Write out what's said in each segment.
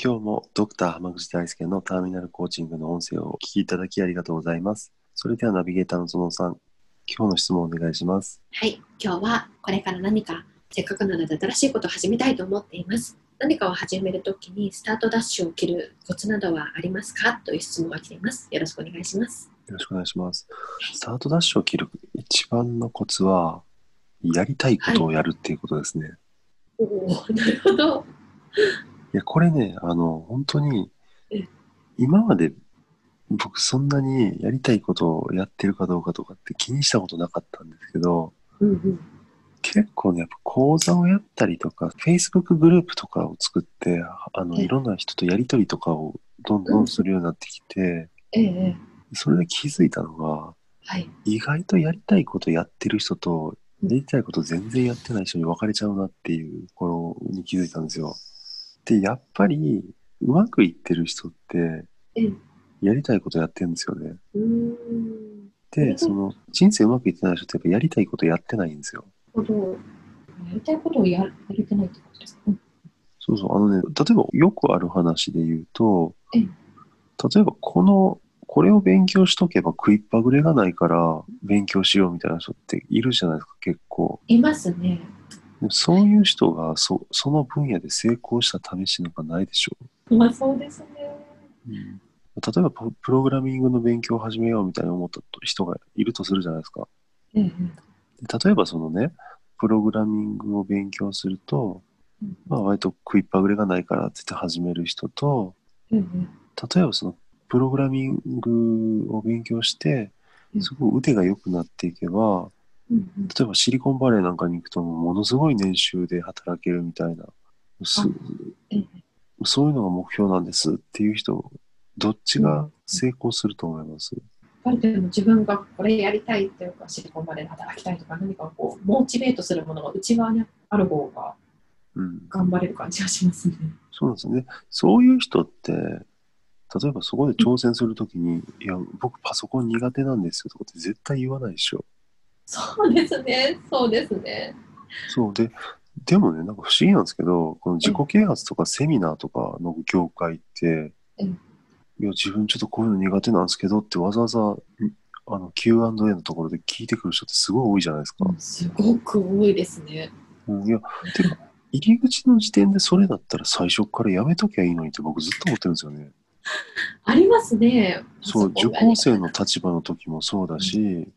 今日もドクター濱口大輔のターミナルコーチングの音声をお聞きいただきありがとうございますそれではナビゲーターの園さん今日の質問をお願いしますはい、今日はこれから何かせっかくなので新しいことを始めたいと思っています。何かを始めるときにスタートダッシュを切るコツなどはありますか？という質問が来ています。よろしくお願いします。よろしくお願いしますスタートダッシュを切る一番のコツはやりたいことをやるっていうことですね、おお、なるほど。いや、これね、あの、本当にえ、今まで僕そんなにやりたいことをやってるかどうかとかって気にしたことなかったんですけど、うんうん。結構ね、やっぱ講座をやったりとか、Facebook グループとかを作って、あの、ええいろんな人とやりとりとかをどんどんするようになってきて、ええええ、それで気づいたのが、はい。意外とやりたいことやってる人と、やりたいこと全然やってない人に分かれちゃうなっていう頃に気づいたんですよ。で、やっぱり、うまくいってる人って、ええ、やりたいことやってるんですよね。で、うんその、人生うまくいってない人ってやっぱやりたいことやってないんですよ。なるほど。やりたいことをややれてないってことですか？うんそうそう、あのね、例えばよくある話で言うと、ええ例えばこの、これを勉強しとけば食いっぱぐれがないから勉強しようみたいな人っているじゃないですか、結構。いますね。そういう人がそその分野で成功した試しなんかないでしょまあそうですね。う。例えばププログラミングの勉強を始めようみたいに思った人がいるとするじゃないですか。ええ、で例えばそのね、プログラミングを勉強すると、うんまあ割と食いっぱぐれがないからって言って始める人と、ええ、例えばそのプログラミングを勉強してうんすごい腕が良くなっていけばうんうん。例えばシリコンバレーなんかに行くとものすごい年収で働けるみたいなすええ。そういうのが目標なんですっていう人どっちが成功すると思います、やっぱりでも自分がこれやりたいっていうか、シリコンバレーで働きたいとか、何かこう、モチベートするものが内側にある方がうん、頑張れる感じがしますね。そうなんですよね。そういう人って例えばそこで挑戦するときに「いや僕パソコン苦手なんですよ」とかって絶対言わないでしょそうですね、そうですね。そうで、でもね、なんか不思議なんですけど、この自己啓発とかセミナーとかの業界って、うんいや、自分ちょっとこういうの苦手なんですけどってわざわざんあの Q&A のところで聞いてくる人ってすごい多いじゃないですか。すごく多いですね。うん、いや、てか、入り口の時点でそれだったら最初からやめときゃいいのにって僕ずっと思ってるんですよね。ありますね。そう、受講生の立場の時もそうだし、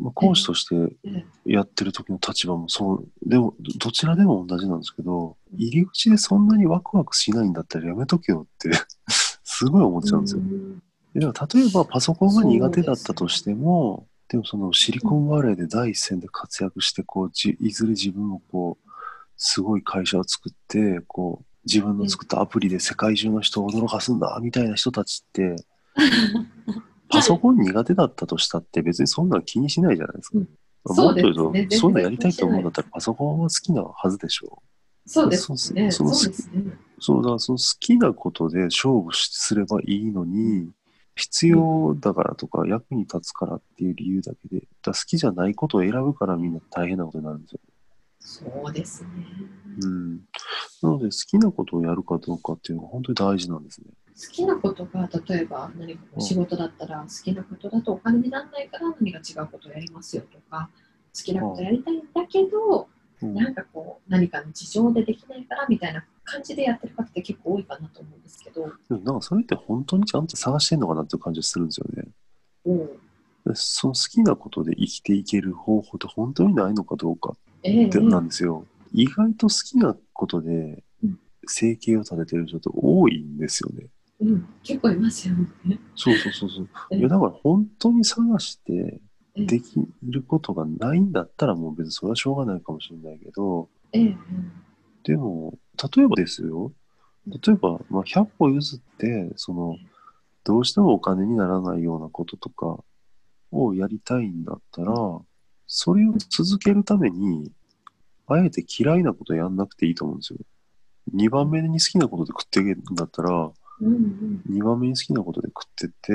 まあ、講師としてうん。やってる時の立場もそう、でも、どどちらでも同じなんですけど、入り口でそんなにワクワクしないんだったらやめとけよって、すごい思っちゃうんですよ。うん。でも例えばパソコンが苦手だったとしても、でもそのシリコンバレーで第一線で活躍して、こう、じいずれ自分もこう、すごい会社を作って、こう、自分の作ったアプリで世界中の人を驚かすんだ、みたいな人たちって、パソコン苦手だったとしたって別にそんなの気にしないじゃないですか。うんもそうですねっと言うと、全然そんなやりたいと思うんだったらパソコンは好きなはずでしょそうですね。そそううですね。そうだ、その好きなことで勝負すればいいのに、必要だからとか役に立つからっていう理由だけで、だ好きじゃないことを選ぶからみんな大変なことになるんですよ。そうですね。うん。なので好きなことをやるかどうかっていうのが本当に大事なんですね。好きなことが例えば何か仕事だったら好きなことだとお金にならないから何か違うことをやりますよとか好きなことやりたいんだけどうんなんかこう何かの事情でできないからみたいな感じでやってる方って結構多いかなと思うんですけど、でもなんかそれって本当にちゃんと探してんのかなっていう感じがするんですよね。うんでその好きなことで生きていける方法って本当にないのかどうかええってなんですよ。意外と好きなことでうん生計を立ててる人って多いんですよね。うん、結構いますよね。そうそうそうそう。うんいやだから本当に探してええできることがないんだったらもう別にそれはしょうがないかもしれないけど、ええででも、例えばですよ。例えば、まあ、100歩譲って、その、どうしてもお金にならないようなこととかをやりたいんだったら、それを続けるために、あえて嫌いなことやんなくていいと思うんですよ。2番目に好きなことで食っていけるんだったら、うんうん2番目に好きなことで食ってって、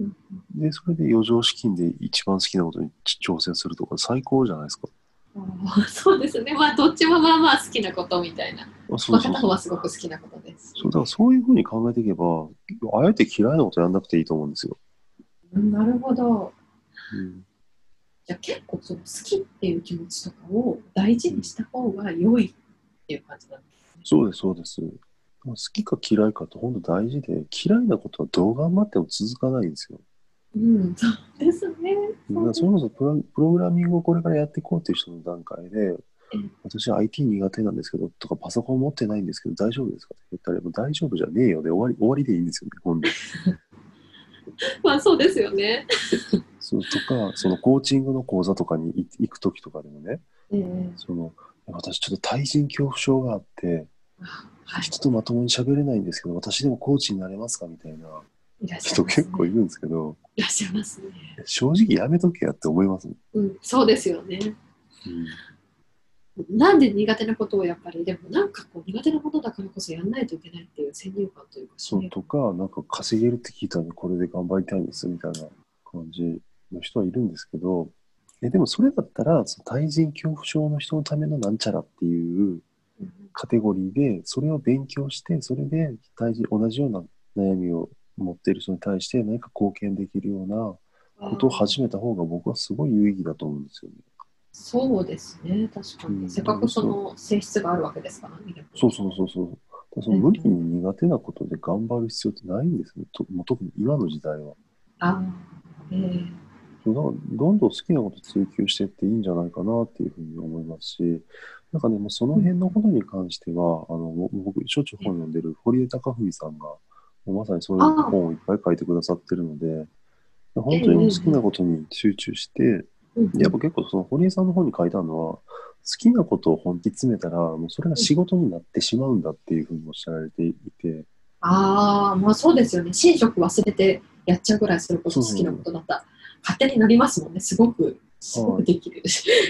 うんで、それで余剰資金で一番好きなことに挑戦するとか最高じゃないですか。そうですね。まあ、どっちもまあまあ好きなことみたいな。あそう方はすごく好きなことです。そうだからそういうふうに考えていけば、あえて嫌いなことやんなくていいと思うんですよ。うんなるほど。うん、じゃあ結構その好きっていう気持ちとかを大事にした方が良いっていう感じなんですね。そうです、そうです。好きか嫌いかって本当大事で、嫌いなことはどう頑張っても続かないんですよ。うん、そうですね。それこそプロプログラミングをこれからやっていこうっていう人の段階でうん、私は IT 苦手なんですけど、とかパソコン持ってないんですけど大丈夫ですかって言ったら、もう大丈夫じゃねえよで終わり終わりでいいんですよね、今度。まあそうですよね。そうとか、そのコーチングの講座とかに行行くときとかでもね、ええその私ちょっと対人恐怖症があって。人とまともに喋れないんですけど、私でもコーチになれますか？みたいな人。結構いるんですけど、いらっしゃいますね。正直やめとけやって思います、ねうん、そうですよね。うんなんで苦手なことをやっぱり、でもなんかこう苦手なことだからこそやんないといけないっていう先入観というか、そうとか、なんか稼げるって聞いたんで、これで頑張りたいんですみたいな感じの人はいるんですけど、えでもそれだったら、その対人恐怖症の人のためのなんちゃらっていううんカテゴリーで、それを勉強して、それで対人同じような悩みを持っている人に対して何か貢献できるようなことを始めた方が僕はすごい有意義だと思うんですよね。そうですね、確かに。うんせっかくその性質があるわけですからね。そうそうそうそう。その無理に苦手なことで頑張る必要ってないんですね。ともう特に今の時代は。ああ、ええそうだからどんどん好きなこと追求していっていいんじゃないかなっていうふうに思いますし、なんかね、もうその辺のことに関しては、あのも僕、しょっちゅう本読んでる堀江貴文さんが、もうまさにそういう本をいっぱい書いてくださってるので、本当に好きなことに集中して、うん。やっぱ結構その堀江さんの本に書いてあるのは、好きなことを本気詰めたら、もうそれが仕事になってしまうんだっていうふうにおっしゃられていて、ああ、まあそうですよね。寝食忘れてやっちゃうぐらいそれこそ好きなことだったら、勝手になりますもんね。すごく、すごくできる。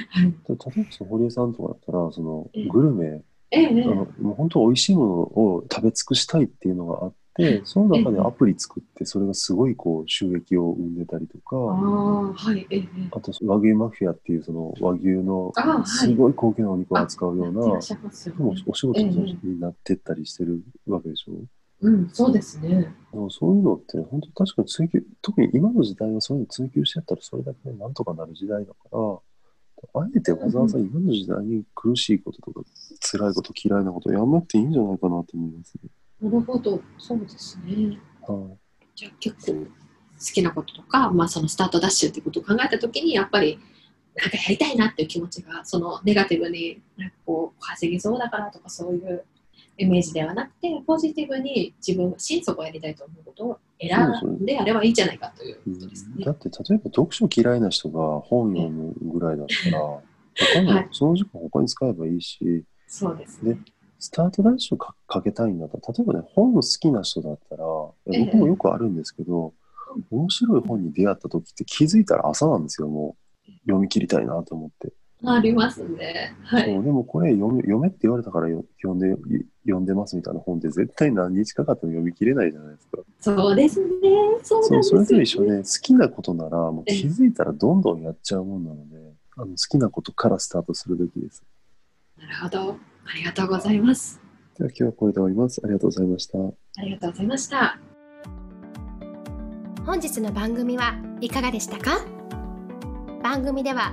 はい、で例えばその堀江さんとかだったら、そのええ。グルメ、えええあのもう本当美味しいものを食べ尽くしたいっていうのがあって、その中でアプリ作って、それがすごいこう収益を生んでたりとああか、はい、ええええ。あと和牛マフィアっていうその和牛のすごい高級なお肉を扱うようなっ、しゃいますよも。お仕事ええになってったりしてるわけでしょ？うん、そうですね。でもそういうのって本当確かに追求、特に今の時代はそういうの追求してやったらそれだけでなんとかなる時代だから、あえてわざわざ今の時代に苦しいこととか辛いこと嫌いなことやんなくていいんじゃないかなと思いますね。なるほど、そうですね。はいじゃあ結構好きなこととか、まあ、そのスタートダッシュってことを考えたときにやっぱりなんかやりたいなっていう気持ちがそのネガティブになんかこう稼ぎそうだからとかそういうイメージではなくてポジティブに自分が心底やりたいと思うことを選んでやればいいんじゃないかといううことですね。んだって例えば読書嫌いな人が本読むぐらいだったら、他のはいその時間他に使えばいいし、そうですね。スタートダッシュかかけたいんだったら、例えばね、本好きな人だったら、僕もよくあるんですけど、面白い本に出会った時って気づいたら朝なんですよ、もう。読み切りたいなと思って。ありますね。はい。そうでもこれ読め読めって言われたからよ読んで読んでますみたいな本って絶対何日かかっても読み切れないじゃないですか。そうですね。そうそうなんですよ、ね。それと一緒で好きなことならもう気づいたらどんどんやっちゃうもんなので、あの好きなことからスタートするべきです。なるほど。ありがとうございます。では今日はこれで終わります。ありがとうございました。ありがとうございました。本日の番組はいかがでしたか？番組では